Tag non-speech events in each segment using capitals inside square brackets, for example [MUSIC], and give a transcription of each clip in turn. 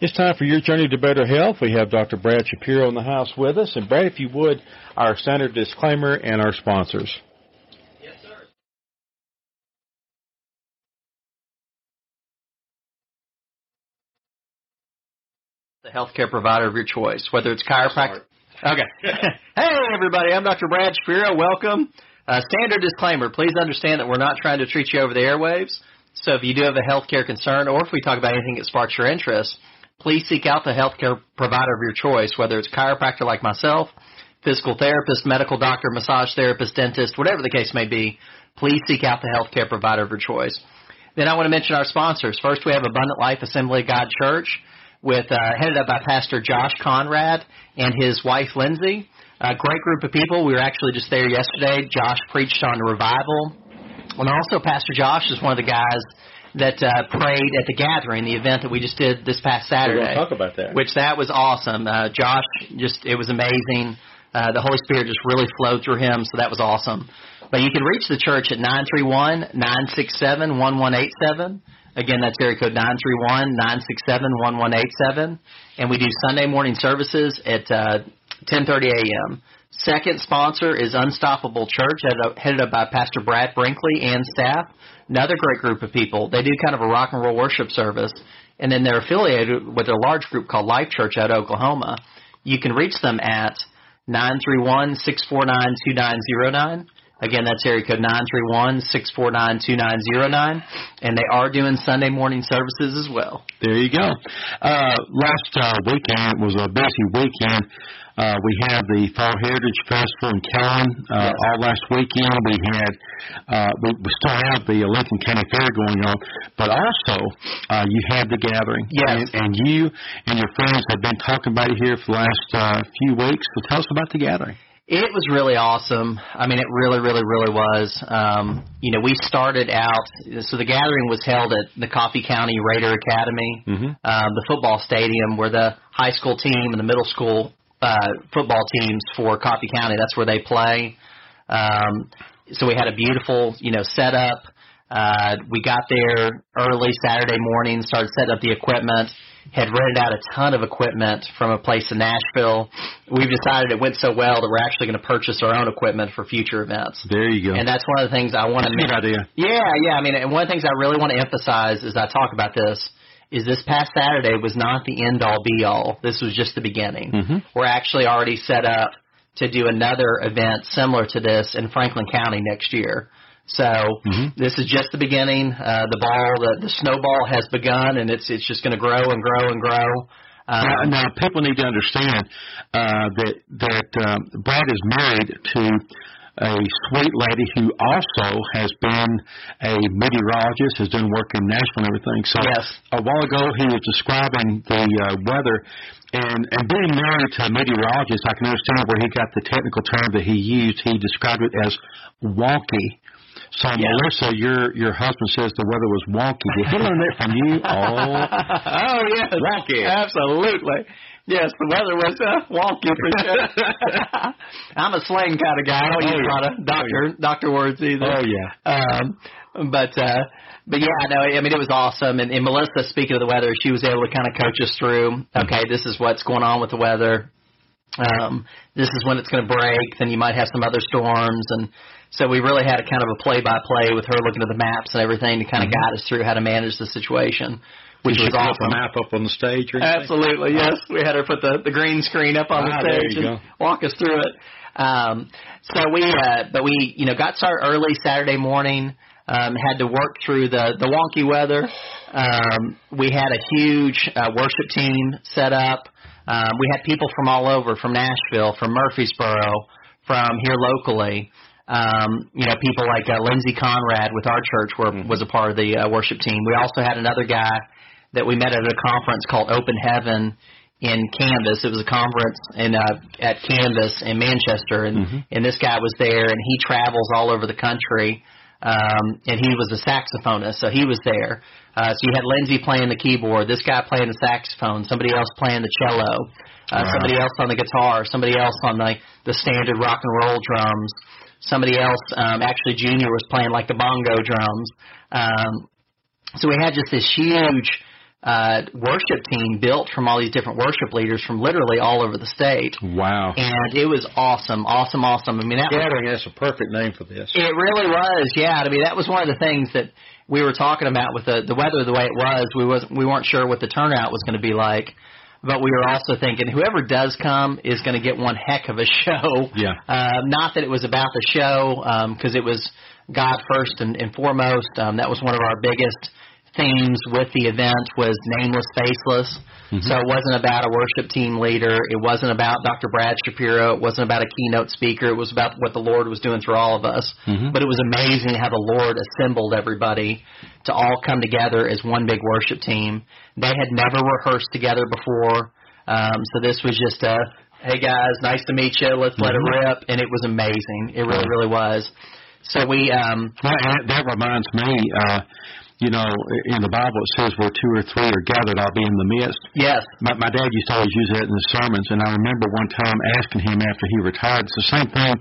It's time for your journey to better health. We have Dr. Brad Shapiro in the house with us. And Brad, if you would, our standard disclaimer and our sponsors. Yes, sir. The healthcare provider of your choice, whether it's chiropractic. Okay. [LAUGHS] hey, everybody. I'm Dr. Brad Shapiro. Welcome. Uh, standard disclaimer. Please understand that we're not trying to treat you over the airwaves. So if you do have a healthcare concern or if we talk about anything that sparks your interest, please seek out the healthcare provider of your choice, whether it's chiropractor like myself, physical therapist, medical doctor, massage therapist, dentist, whatever the case may be. Please seek out the healthcare provider of your choice. Then I want to mention our sponsors. First, we have Abundant Life Assembly of God Church with uh, headed up by Pastor Josh Conrad and his wife Lindsay. A great group of people. We were actually just there yesterday. Josh preached on revival, and also Pastor Josh is one of the guys that uh, prayed at the gathering, the event that we just did this past Saturday. We're talk about that. Which that was awesome. Uh, Josh just it was amazing. Uh, the Holy Spirit just really flowed through him, so that was awesome. But you can reach the church at nine three one nine six seven one one eight seven. Again, that's area code nine three one nine six seven one one eight seven, and we do Sunday morning services at uh, 10:30 a.m. Second sponsor is Unstoppable Church, headed up, headed up by Pastor Brad Brinkley and staff. Another great group of people. They do kind of a rock and roll worship service, and then they're affiliated with a large group called Life Church out of Oklahoma. You can reach them at nine three one six four nine two nine zero nine. Again, that's area code nine three one six four nine two nine zero nine, and they are doing Sunday morning services as well. There you go. Uh, last uh, weekend was a busy weekend. Uh, we had the Fall Heritage Festival in Kellan uh, Yes. all last weekend. We had uh, we, we still have the Lincoln County Fair going on, but also uh, you had the gathering. Yes. And, and you and your friends have been talking about it here for the last uh, few weeks. So tell us about the gathering. It was really awesome. I mean, it really, really, really was. Um, you know, we started out, so the gathering was held at the Coffee County Raider Academy, Mhm. um, the football stadium where the high school team and the middle school uh, football teams for Coffee County, that's where they play. Um, so we had a beautiful, you know, setup. Uh, we got there early Saturday morning, started setting up the equipment, had rented out a ton of equipment from a place in Nashville. We've decided it went so well that we're actually going to purchase our own equipment for future events. There you go. And that's one of the things I want to Good idea. yeah, yeah. I mean, and one of the things I really want to emphasize as I talk about this is this past Saturday was not the end all be all. This was just the beginning. Mhm. We're actually already set up to do another event similar to this in Franklin County next year. So Mhm. this is just the beginning. Uh, the ball, the, the snowball has begun, and it's it's just going to grow and grow and grow. Now, Um, now, people need to understand uh, that that um, Brad is married to a sweet lady who also has been a meteorologist, has done work in Nashville and everything. So Yes. a while ago, he was describing the uh, weather, and and being married to a meteorologist, I can understand where he got the technical term that he used. He described it as wonky. So Yeah. Melissa, your your husband says the weather was wonky. Did he learn that from you? [LAUGHS] Oh, oh yes, Wonky. absolutely. Yes, the weather was uh, wonky for sure. [LAUGHS] I'm a slang kind of guy. I don't Oh, use a yeah. lot of doctor doctor words either. oh yeah. Um, but uh, but yeah, no, I mean it was awesome. And, and Melissa, speaking of the weather, she was able to kind of coach us through. Okay, this is what's going on with the weather. Um, this is when it's going to break. Then you might have some other storms, and so we really had a kind of a play-by-play with her looking at the maps and everything to kind of guide us through how to manage the situation, which Did was she put awesome. the map up on the stage or anything? Absolutely, yes. We had her put the, the green screen up on Ah, the stage and go. walk us through it. Um, so we, uh, but we, you know, got started early Saturday morning. Um, had to work through the the wonky weather. Um, we had a huge uh, worship team set up. Um, we had people from all over, from Nashville, from Murfreesboro, from here locally. Um, you know, people like uh, Lindsey Conrad with our church were, was a part of the uh, worship team. We also had another guy that we met at a conference called Open Heaven in Canvas. It was a conference in uh, at Canvas in Manchester, and Mhm. and this guy was there, and he travels all over the country. Um, and he was a saxophonist, so he was there. Uh, so you had Lindsay playing the keyboard, this guy playing the saxophone, somebody else playing the cello, uh, Wow. somebody else on the guitar, somebody else on the the standard rock and roll drums, somebody else um, actually Junior was playing like the bongo drums. Um, so we had just this huge uh, worship team built from all these different worship leaders from literally all over the state. Wow. And it was awesome, awesome, awesome. I mean, that gathering that's a perfect name for this. It really was, yeah. I mean, that was one of the things that we were talking about with the the weather the way it was. We was we weren't sure what the turnout was going to be like, but we were also thinking whoever does come is going to get one heck of a show. Yeah. Uh, not that it was about the show, because um, it was God first and, and foremost. Um, that was one of our biggest themes with the event was nameless, faceless. Mm-hmm. So it wasn't about a worship team leader. It wasn't about Dr. Brad Shapiro. It wasn't about a keynote speaker. It was about what the Lord was doing through all of us. Mm-hmm. But it was amazing how the Lord assembled everybody to all come together as one big worship team. They had never rehearsed together before. Um, so this was just a, hey guys, nice to meet you. Let's mm-hmm. let it mm-hmm. rip. And it was amazing. It really, really was. So we, um, that, that reminds me, uh, you know, in the Bible it says where two or three are gathered, I'll be in the midst. Yes. My, my dad used to always use that in his sermons, and I remember one time asking him after he retired. It's the same thing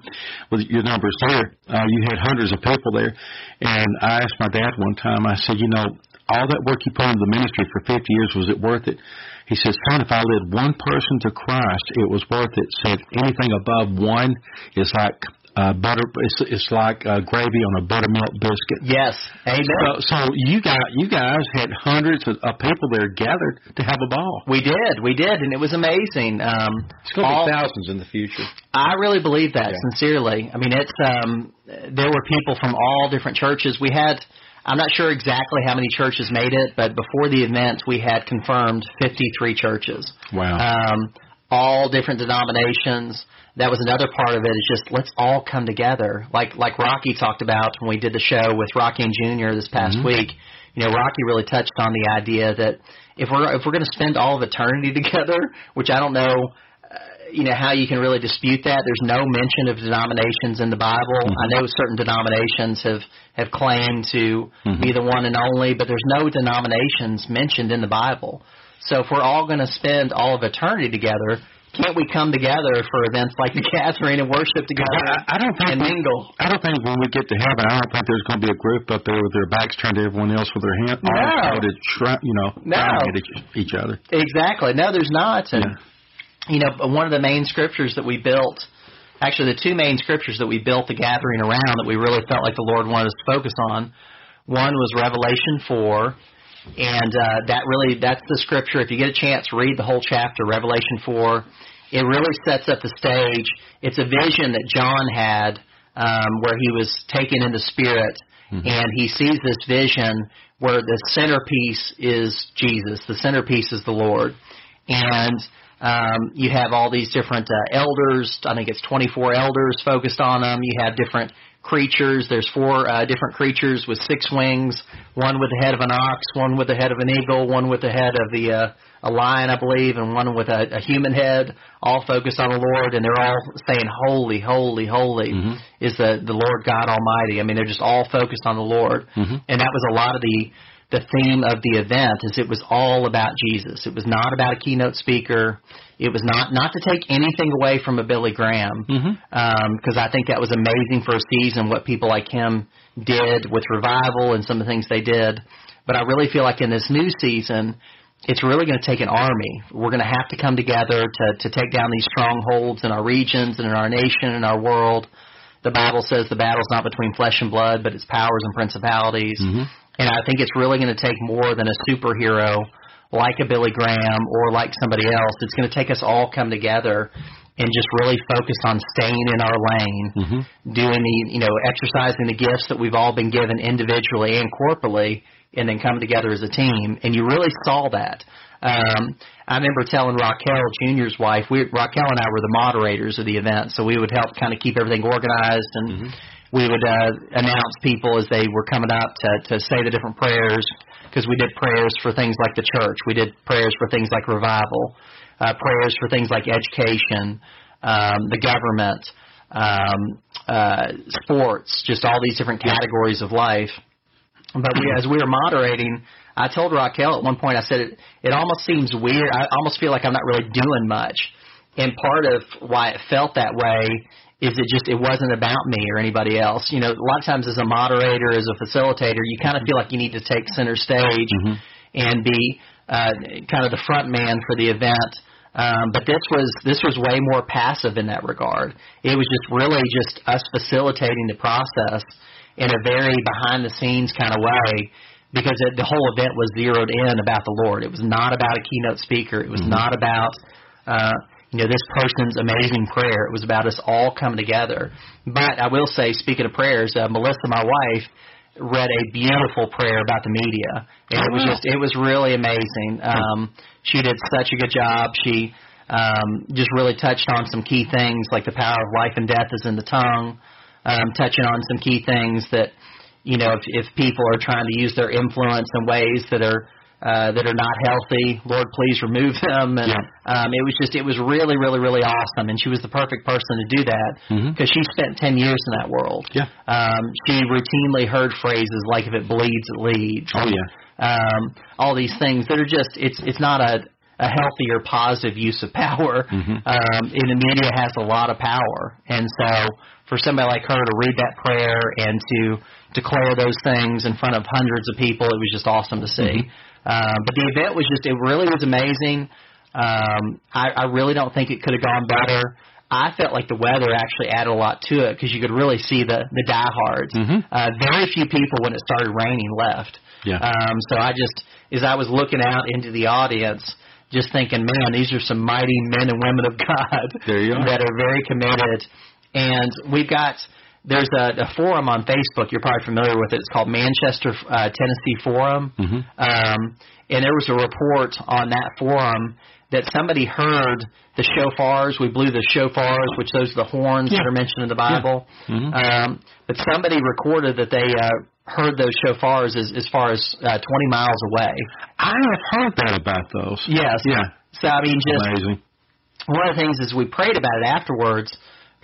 with your numbers there. Uh, you had hundreds of people there, and I asked my dad one time. I said, you know, all that work you put into the ministry for 50 years was it worth it? He says, son, if I led one person to Christ, it was worth it. Said anything above one is like uh, butter. It's it's like uh, gravy on a buttermilk biscuit. Yes, amen. So, so you got you guys had hundreds of, of people there gathered to have a ball. We did, we did, and it was amazing. Um, it's going to be thousands in the future. I really believe that yeah. sincerely. I mean, it's um, there were people from all different churches. We had. I'm not sure exactly how many churches made it, but before the event, we had confirmed 53 churches. Wow. Um, all different denominations that was another part of it is just let's all come together. Like like Rocky talked about when we did the show with Rocky and Junior this past mm-hmm. week. You know, Rocky really touched on the idea that if we're if we're going to spend all of eternity [LAUGHS] together, which I don't know, uh, you know, how you can really dispute that. There's no mention of denominations in the Bible. Mm-hmm. I know certain denominations have have claimed to mm-hmm. be the one and only, but there's no denominations mentioned in the Bible. So if we're all going to spend all of eternity together, can't we come together for events like the [LAUGHS] gathering and worship together? I, I don't think and we, mingle. I don't think when we get to heaven, I don't think there's going to be a group up there with their backs turned to everyone else with their hands no. arms to try, you know, no. at each other. Exactly. No, there's not. And yeah. you know, one of the main scriptures that we built. Actually, the two main scriptures that we built the gathering around that we really felt like the Lord wanted us to focus on. One was Revelation 4, and uh, that really that's the scripture. If you get a chance, read the whole chapter, Revelation 4 it really sets up the stage. It's a vision that John had um, where he was taken in the spirit, mm-hmm. and he sees this vision where the centerpiece is Jesus. The centerpiece is the Lord, and um, you have all these different uh, elders. I think it's 24 elders focused on them. You have different creatures. There's four uh, different creatures with six wings. One with the head of an ox, one with the head of an eagle, one with the head of the uh, a lion, I believe, and one with a, a human head, all focused on the Lord, and they're all saying, "Holy, holy, holy mm-hmm. is the the Lord God Almighty." I mean, they're just all focused on the Lord, mm-hmm. and that was a lot of the the theme of the event. Is it was all about Jesus. It was not about a keynote speaker. It was not not to take anything away from a Billy Graham, because mm-hmm. um, I think that was amazing for a season what people like him did with revival and some of the things they did. But I really feel like in this new season, it's really going to take an army. We're going to have to come together to, to take down these strongholds in our regions and in our nation and our world. The Bible says the battle's not between flesh and blood, but it's powers and principalities. Mm-hmm. And I think it's really going to take more than a superhero like a Billy Graham or like somebody else. It's going to take us all come together and just really focus on staying in our lane, mm-hmm. doing the, you know, exercising the gifts that we've all been given individually and corporately and then come together as a team. And you really saw that. Um, I remember telling Raquel, Junior's wife, we, Raquel and I were the moderators of the event, so we would help kind of keep everything organized and mm-hmm. We would uh, announce people as they were coming up to, to say the different prayers because we did prayers for things like the church. We did prayers for things like revival, uh, prayers for things like education, um, the government, um, uh, sports, just all these different categories of life. But we, as we were moderating, I told Raquel at one point, I said, it, it almost seems weird. I almost feel like I'm not really doing much. And part of why it felt that way is it just it wasn't about me or anybody else. You know, a lot of times as a moderator, as a facilitator, you kind of feel like you need to take center stage mm-hmm. and be uh, kind of the front man for the event. Um, but this was this was way more passive in that regard. It was just really just us facilitating the process in a very behind the scenes kind of way because it, the whole event was zeroed in about the Lord. It was not about a keynote speaker. It was mm-hmm. not about uh, you know this person's amazing prayer. It was about us all coming together. But I will say, speaking of prayers, uh, Melissa, my wife, read a beautiful prayer about the media, and it was just it was really amazing. Um, she did such a good job. She um, just really touched on some key things like the power of life and death is in the tongue, um, touching on some key things that you know if, if people are trying to use their influence in ways that are uh, that are not healthy. Lord, please remove them. And yeah. um, it was just, it was really, really, really awesome. And she was the perfect person to do that because mm-hmm. she spent 10 years in that world. Yeah. Um, she routinely heard phrases like, if it bleeds, it leads. Oh, yeah. Um, all these things that are just, it's, it's not a, a healthy or positive use of power. Mm-hmm. Um, and the media has a lot of power. And so for somebody like her to read that prayer and to declare those things in front of hundreds of people, it was just awesome to see. Mm-hmm. Um, but the event was just, it really was amazing. Um, I, I really don't think it could have gone better. I felt like the weather actually added a lot to it because you could really see the the diehards. Mm-hmm. Uh, very few people when it started raining left. Yeah. Um, so I just, as I was looking out into the audience, just thinking, man, these are some mighty men and women of God there you [LAUGHS] are. that are very committed. And we've got there's a, a forum on Facebook. You're probably familiar with it. It's called Manchester, uh, Tennessee Forum. Mm-hmm. Um, and there was a report on that forum that somebody heard the shofars. We blew the shofars, which those are the horns yeah. that are mentioned in the Bible. Yeah. Mm-hmm. Um, but somebody recorded that they uh, heard those shofars as, as far as uh, 20 miles away. I have heard that about those. Yes. Yeah. So I mean, just amazing. One of the things is we prayed about it afterwards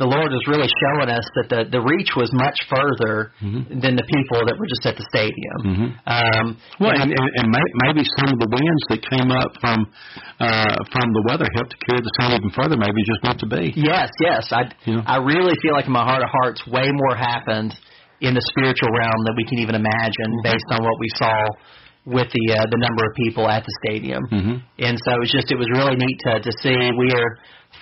the Lord was really showing us that the the reach was much further mm-hmm. than the people that were just at the stadium. Mm-hmm. Um, well, and, and, and maybe some of the winds that came up from uh, from the weather helped to carry the sound even further. Maybe just meant to be. Yes, yes. I know? I really feel like in my heart of hearts, way more happened in the spiritual realm than we can even imagine, mm-hmm. based on what we saw with the uh, the number of people at the stadium. Mm-hmm. And so it was just it was really neat to to see. We are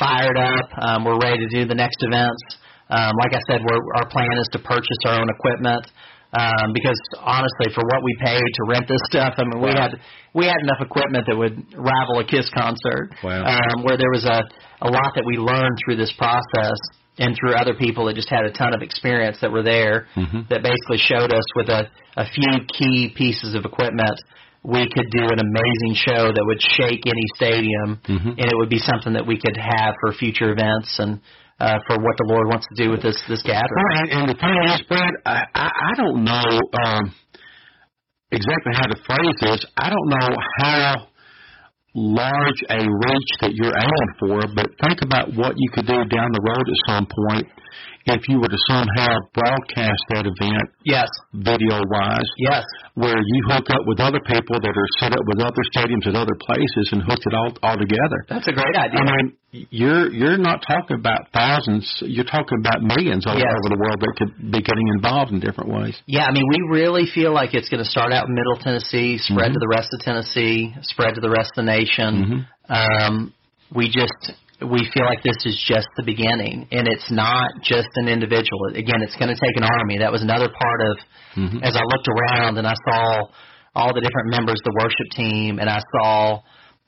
fired up. Um, we're ready to do the next events. Um, like I said, we're, our plan is to purchase our own equipment um, because honestly, for what we paid to rent this stuff, I mean, wow. we had we had enough equipment that would rival a Kiss concert. Wow. Um, where there was a a lot that we learned through this process and through other people that just had a ton of experience that were there mm-hmm. that basically showed us with a a few key pieces of equipment we could do an amazing show that would shake any stadium, mm-hmm. and it would be something that we could have for future events and uh, for what the Lord wants to do with this this gathering. Right, and the thing is, Brad, I, I, I don't know um, exactly how to phrase this. I don't know how large a reach that you're aiming for, but think about what you could do down the road at some point if you were to somehow broadcast that event, yes, video wise, yes, where you hook up with other people that are set up with other stadiums at other places and hook it all all together. That's a great idea. I mean, you're you're not talking about thousands. You're talking about millions all yes. over the world that could be getting involved in different ways. Yeah, I mean, we really feel like it's going to start out in Middle Tennessee, spread mm-hmm. to the rest of Tennessee, spread to the rest of the nation. Mm-hmm. Um, we just we feel like this is just the beginning, and it's not just an individual. Again, it's going to take an army. That was another part of mm-hmm. as I looked around and I saw all the different members of the worship team, and I saw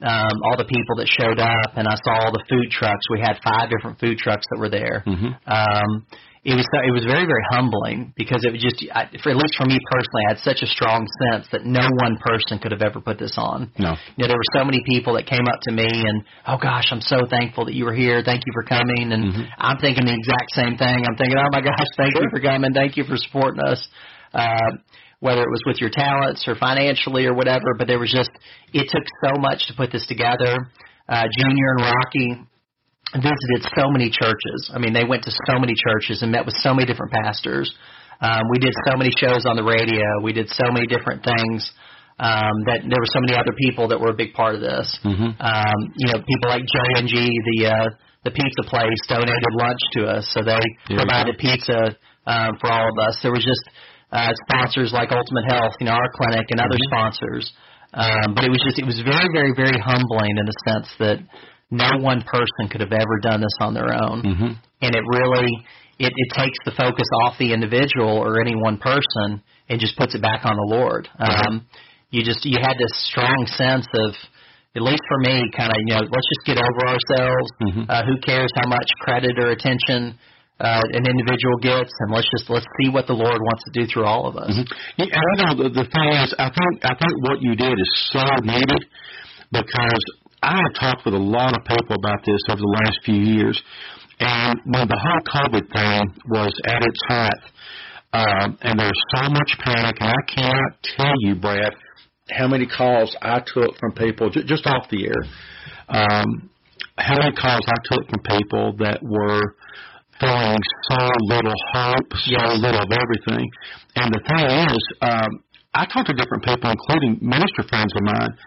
um, all the people that showed up, and I saw all the food trucks. We had five different food trucks that were there. Mm-hmm. Um, it was it was very very humbling because it was just I, for at least for me personally I had such a strong sense that no one person could have ever put this on. No, you know there were so many people that came up to me and oh gosh I'm so thankful that you were here thank you for coming and mm-hmm. I'm thinking the exact same thing I'm thinking oh my gosh thank sure. you for coming thank you for supporting us. Uh, whether it was with your talents or financially or whatever, but there was just it took so much to put this together. Uh, Junior and Rocky visited so many churches. I mean, they went to so many churches and met with so many different pastors. Um, we did so many shows on the radio. We did so many different things um, that there were so many other people that were a big part of this. Mm-hmm. Um, you know, people like J and G, the uh, the pizza place, donated lunch to us, so they provided pizza um, for all of us. There was just uh, sponsors like Ultimate Health, you know, our clinic, and other mm-hmm. sponsors. Um, but it was just it was very very very humbling in the sense that no one person could have ever done this on their own, Mm-hmm. and it really it, it takes the focus off the individual or any one person and just puts it back on the Lord. Um, you just you had this strong sense of at least for me, kind of you know let's just get over ourselves. Mhm. Uh, who cares how much credit or attention uh, an individual gets, and let's just let's see what the Lord wants to do through all of us. Mhm. Yeah, I know the, the thing is, I think I think what you did is so needed because I have talked with a lot of people about this over the last few years, and when the whole COVID thing was at its height, um, and there was so much panic, and I cannot tell you, Brad, how many calls I took from people j- just off the air. Um, how many calls I took from people that were feeling so little hope, so Yes. little of everything. And the thing is, um, I talked to different people, including minister friends of mine,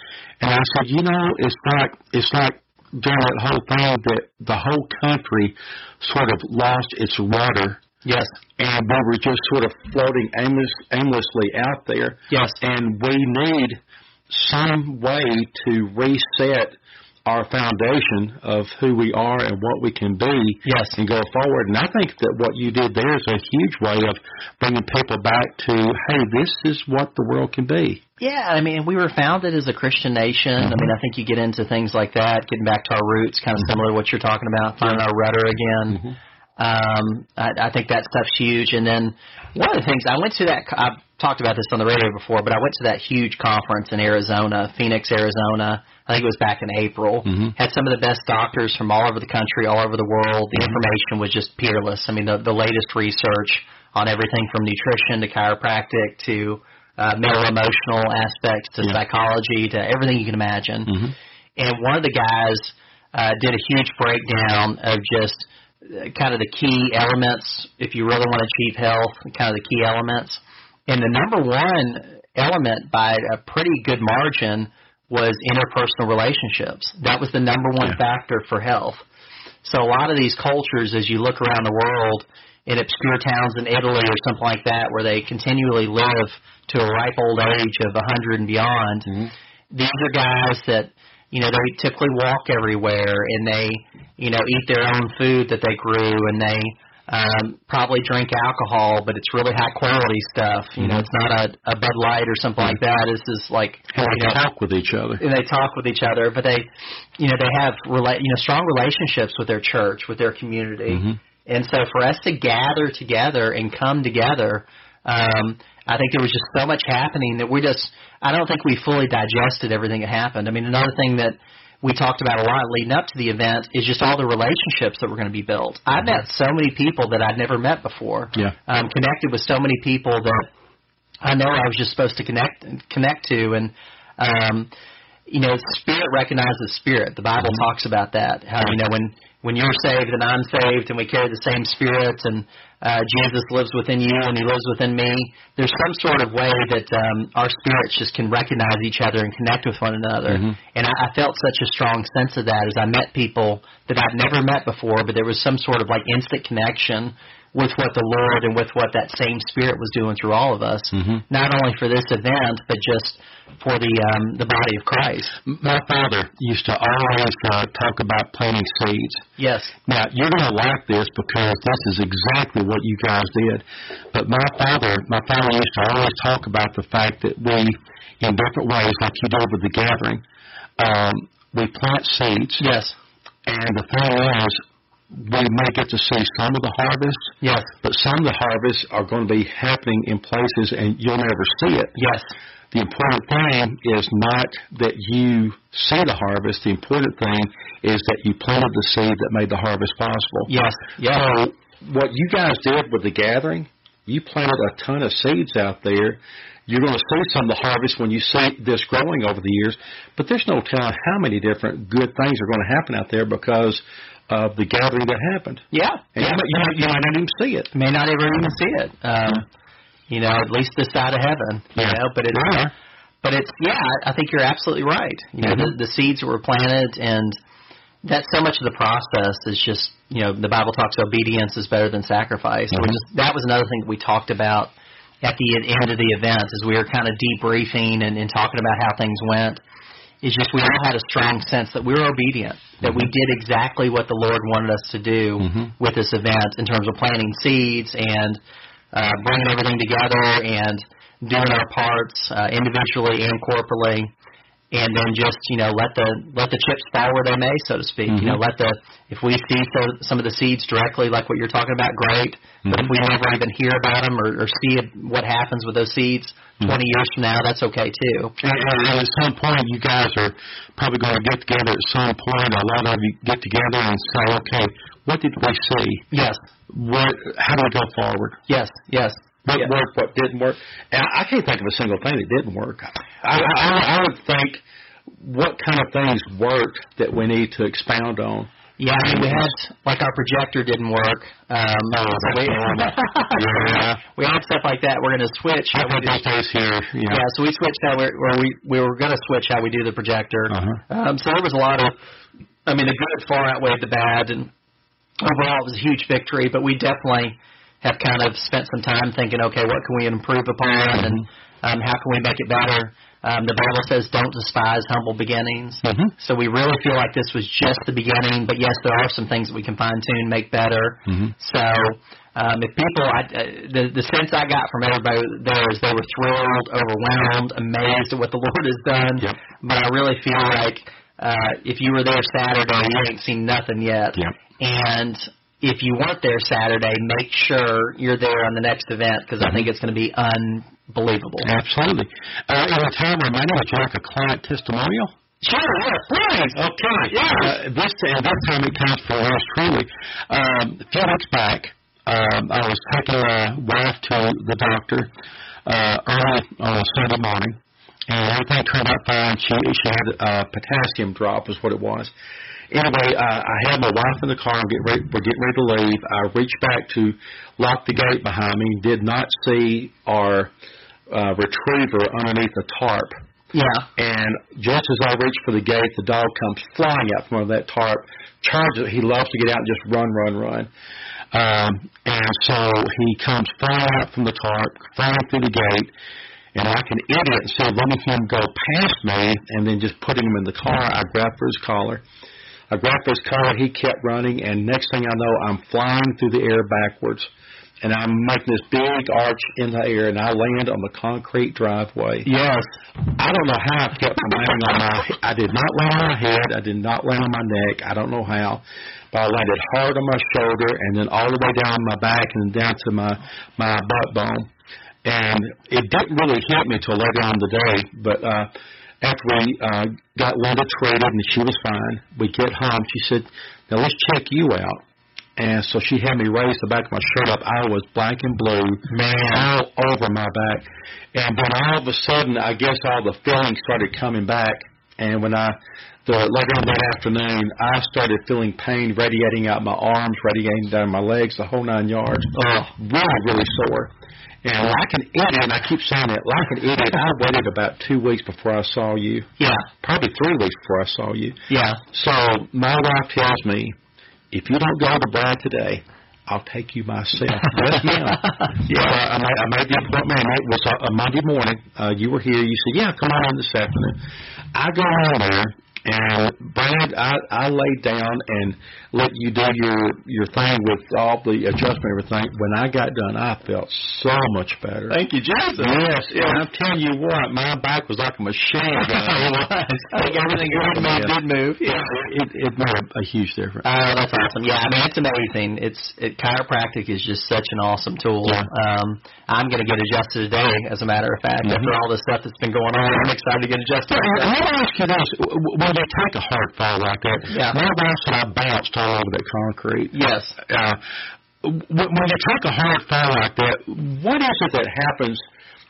and I said, you know, it's like it's like during that whole thing that the whole country sort of lost its rudder, Yes, and we were just sort of floating aimless, aimlessly out there. yes, And we need some way to reset our foundation of who we are and what we can be yes. and go forward. And I think that what you did there is a huge way of bringing people back to, hey, this is what the world can be. Yeah, I mean, we were founded as a Christian nation. I mean, mm-hmm. I think you get into things like that, getting back to our roots, kind of similar to what you're talking about, finding our rudder again. Mm-hmm. Um, I, I think that stuff's huge. And then one of the things I went to that I've talked about this on the radio before, but I went to that huge conference in Arizona, Phoenix, Arizona. I think it was back in April. Mhm. Had some of the best doctors from all over the country, all over the world. The information was just peerless. I mean, the, the latest research on everything from nutrition to chiropractic to uh, mental emotional aspects to Yeah. psychology to everything you can imagine. Mm-hmm. And one of the guys uh, did a huge breakdown of just kind of the key elements if you really want to achieve health, kind of the key elements. And the number one element by a pretty good margin was interpersonal relationships. That was the number one Yeah. factor for health. So a lot of these cultures, as you look around the world, in obscure towns in Italy or something like that, where they continually live to a ripe old age of 100 and beyond, Mhm. these are guys that you know they typically walk everywhere and they you know eat their own food that they grew and they um probably drink alcohol but it's really high quality stuff you know Mhm. it's not a, a bud light or something like that this is like you they know, talk with each other. and they talk with each other but they you know they have rela- you know strong relationships with their church with their community Mhm. and so for us to gather together and come together, um, I think there was just so much happening that we just, I don't think we fully digested everything that happened. I mean, another thing that we talked about a lot leading up to the event is just all the relationships that were going to be built. I met so many people that I'd never met before. Yeah. Um, connected with so many people that I know I was just supposed to connect connect to, and um, you know, spirit recognizes spirit. The Bible talks about that. How you know when when you're saved and I'm saved, and we carry the same spirit, and uh, Jesus lives within you and He lives within me. There's some sort of way that um, our spirits just can recognize each other and connect with one another. Mhm. And I, I felt such a strong sense of that as I met people that I'd never met before, but there was some sort of like instant connection with what the Lord and with what that same Spirit was doing through all of us. Mhm. Not only for this event, but just for the um, the body of Christ. My father used to always uh, talk about planting seeds. Yes. Now, you're going to like this because this is exactly what you guys did. But my father, my father used to always talk about the fact that we, in different ways, like you did with the gathering, um, we plant seeds. Yes. And the thing is, we may get to see some of the harvest, Yes. but some of the harvests are going to be happening in places and you'll never see it. Yes. The important thing is not that you see the harvest. The important thing is that you planted the seed that made the harvest possible. Yes. Yes. So what you guys did with the gathering, you planted a ton of seeds out there. You're going to see some of the harvest when you see this growing over the years, but there's no telling how many different good things are going to happen out there because of the gathering that happened. Yeah. And yeah. you, might, you, might, you might not even see it. May not ever even see it. Um, you know, at least this side of heaven. You Yeah. know, but it's Yeah. but it's yeah. I think you're absolutely right. You know, Mhm. the, the seeds were planted, and that's so much of the process is just you know the Bible talks obedience is better than sacrifice. Mhm. Which is, that was another thing that we talked about at the end of the event as we were kind of debriefing and, and talking about how things went is just we all had a strong sense that we were obedient, that we did exactly what the Lord wanted us to do Mhm. with this event in terms of planting seeds and uh, bringing everything together and doing our parts uh, individually and corporately, and then just you know let the let the chips fall where they may, so to speak. You know, Mhm. let the if we see so, some of the seeds directly, like what you're talking about, great. But if we never even hear about them or, or see what happens with those seeds 20 years from now, that's okay too. And, and at some point, you guys are probably going to get together at some point. A lot of you get together and say, "Okay, what did we see? Yes, What? How do we go forward? yes, yes. What Yeah. worked? What didn't work?" And I can't think of a single thing that didn't work. I, I, I would think what kind of things worked that we need to expound on. Yeah, I mean, we had like our projector didn't work. Um, Oh, so we, [LAUGHS] Yeah. we had stuff like that. We're going to switch. I how we think do- those here, know. Yeah, so we switched how we where we we were going to switch how we do the projector. Uh-huh. Um, so there was a lot of, I mean, the good far outweighed the bad, and overall it was a huge victory. But we definitely have kind of spent some time thinking, okay, what can we improve upon, and um, how can we make it better? Um, the Bible says, "Don't despise humble beginnings." Mhm. So we really feel like this was just the beginning, but yes, there are some things that we can fine tune, make better. Mhm. So um, if people, I, uh, the the sense I got from everybody there is they were thrilled, overwhelmed, amazed at what the [LAUGHS] Lord has done. Yep. But I really feel like uh, if you were there Saturday, you ain't seen nothing yet. Yep. And if you weren't there Saturday, make sure you're there on the next event because I think it's going to be unbelievable. Absolutely. Uh, in the time remaining, would you like a client testimonial? Sure, yes, please. Okay. Yes. Uh, this and this time it comes from us truly. Um, a few weeks back, um, I was taking my wife to the doctor uh, early on a Sunday morning, and everything turned out fine. She she had a potassium drop, is what it was. Anyway, uh, I had my wife in the car. and get ready, we're getting ready to leave. I reached back to lock the gate behind me. Did not see our uh, retriever underneath the tarp. Yeah. And just as I reach for the gate, the dog comes flying out from under that tarp, charges. He loves to get out and just run, run, run. Um, and so he comes flying out from the tarp, flying through the gate, and like an idiot, instead of letting him go past me and then just putting him in the car, I grabbed for his collar. I grabbed his collar. He kept running, and next thing I know, I'm flying through the air backwards, and I'm making this big arch in the air, and I land on the concrete driveway. Yes. I don't know how I kept from landing on my. I did not land on my head. I did not land on my neck. I don't know how, but I landed hard on my shoulder and then all the way down my back and down to my my butt bone. And it didn't really hit me till later on in the day. But uh, after we uh, got Linda treated and she was fine, we get home. She said, "Now let's check you out." And so she had me raise the back of my shirt up. I was black and blue, Man. all over my back. And then all of a sudden, I guess all the feeling started coming back. And when I, the later on that afternoon, I started feeling pain radiating out my arms, radiating down my legs, the whole nine yards. Oh, really, really sore. And like an idiot, and I keep saying it, like an idiot, I waited about two weeks before I saw you. Yeah. Probably three weeks before I saw you. Yeah. So my wife tells me, if you don't go to Brad today, I'll take you myself. [LAUGHS] yes, ma'am. Yeah, I made, I made the appointment. and It was a, a Monday morning. Uh, you were here. You said, "Yeah, come on in this afternoon." I go in there, and Brad, I, I laid down and let you do your your thing with all the adjustment and everything. When I got done, I felt so much better. Thank you, Jesus. Yes, and I'm telling you what, my back was like a machine gun. I think everything good move did move. Yeah. it, it made a, a huge difference. Oh, that's awesome. Yeah, I mean it's amazing. It's it, chiropractic is just such an awesome tool. Yeah. Um, I'm going to get adjusted today, as a matter of fact. Mhm. After all this stuff that's been going on, I'm excited to get adjusted. I want to ask you this: when you take a hard fall like that, Yeah. my I bounced all over that concrete. Yes. Uh, when you take a hard fall like that, what is it that happens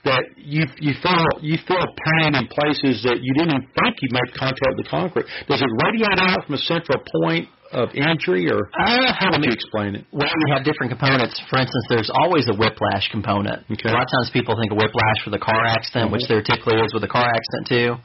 that you you feel you feel pain in places that you didn't think you made contact with the concrete? Does it radiate out from a central point of injury, or Uh, how would you explain it? Well, we have different components. For instance, there's always a whiplash component. Okay. A lot of times people think of whiplash for the car accident, which there typically is with a car accident too.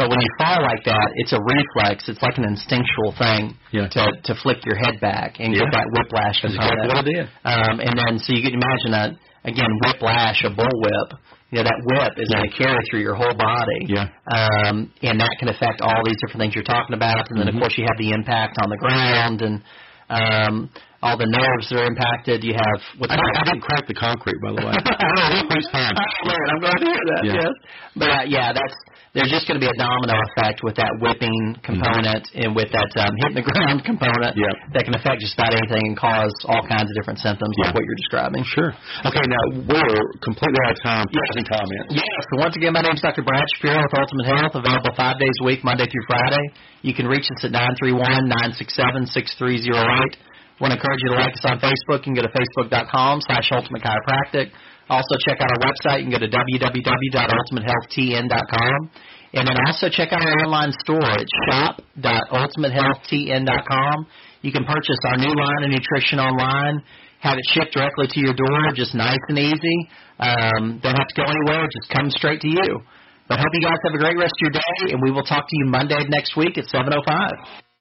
But when you fall like that, it's a reflex. It's like an instinctual thing Yeah. to to flick your head back and Yeah. get that whiplash That's exactly what I did. Um, and then, so you can imagine that again, whiplash, a bullwhip, you know, that whip is going to carry through your whole body. Yeah. Um, and that can affect all these different things you're talking about. And then, Mm-hmm. of course, you have the impact on the ground and um, all the nerves that are impacted. You have what's I, I didn't crack the concrete, by the way. Concrete's fine. Good. I'm glad to hear that. Yeah. Yes, but uh, yeah, that's there's just going to be a domino effect with that whipping component and with that um, hitting the [LAUGHS] ground component Yep. that can affect just about anything and cause all kinds of different symptoms Yeah. like what you're describing. Sure. Okay, now we're completely out of time. Yes, comments. Yes. So once again, my name is Dr. Brad Shapiro with Ultimate Health, available five days a week, Monday through Friday. You can reach us at 931-967-6308. Want to encourage you to like us on Facebook. You can go to facebook.com slash ultimate chiropractic. Also check out our website. You can go to www.ultimatehealthtn.com. And then also check out our online store at shop.ultimatehealthtn.com. You can purchase our new line of nutrition online, have it shipped directly to your door, just nice and easy. Um, don't have to go anywhere, just come straight to you. But hope you guys have a great rest of your day, and we will talk to you Monday of next week at 7.05.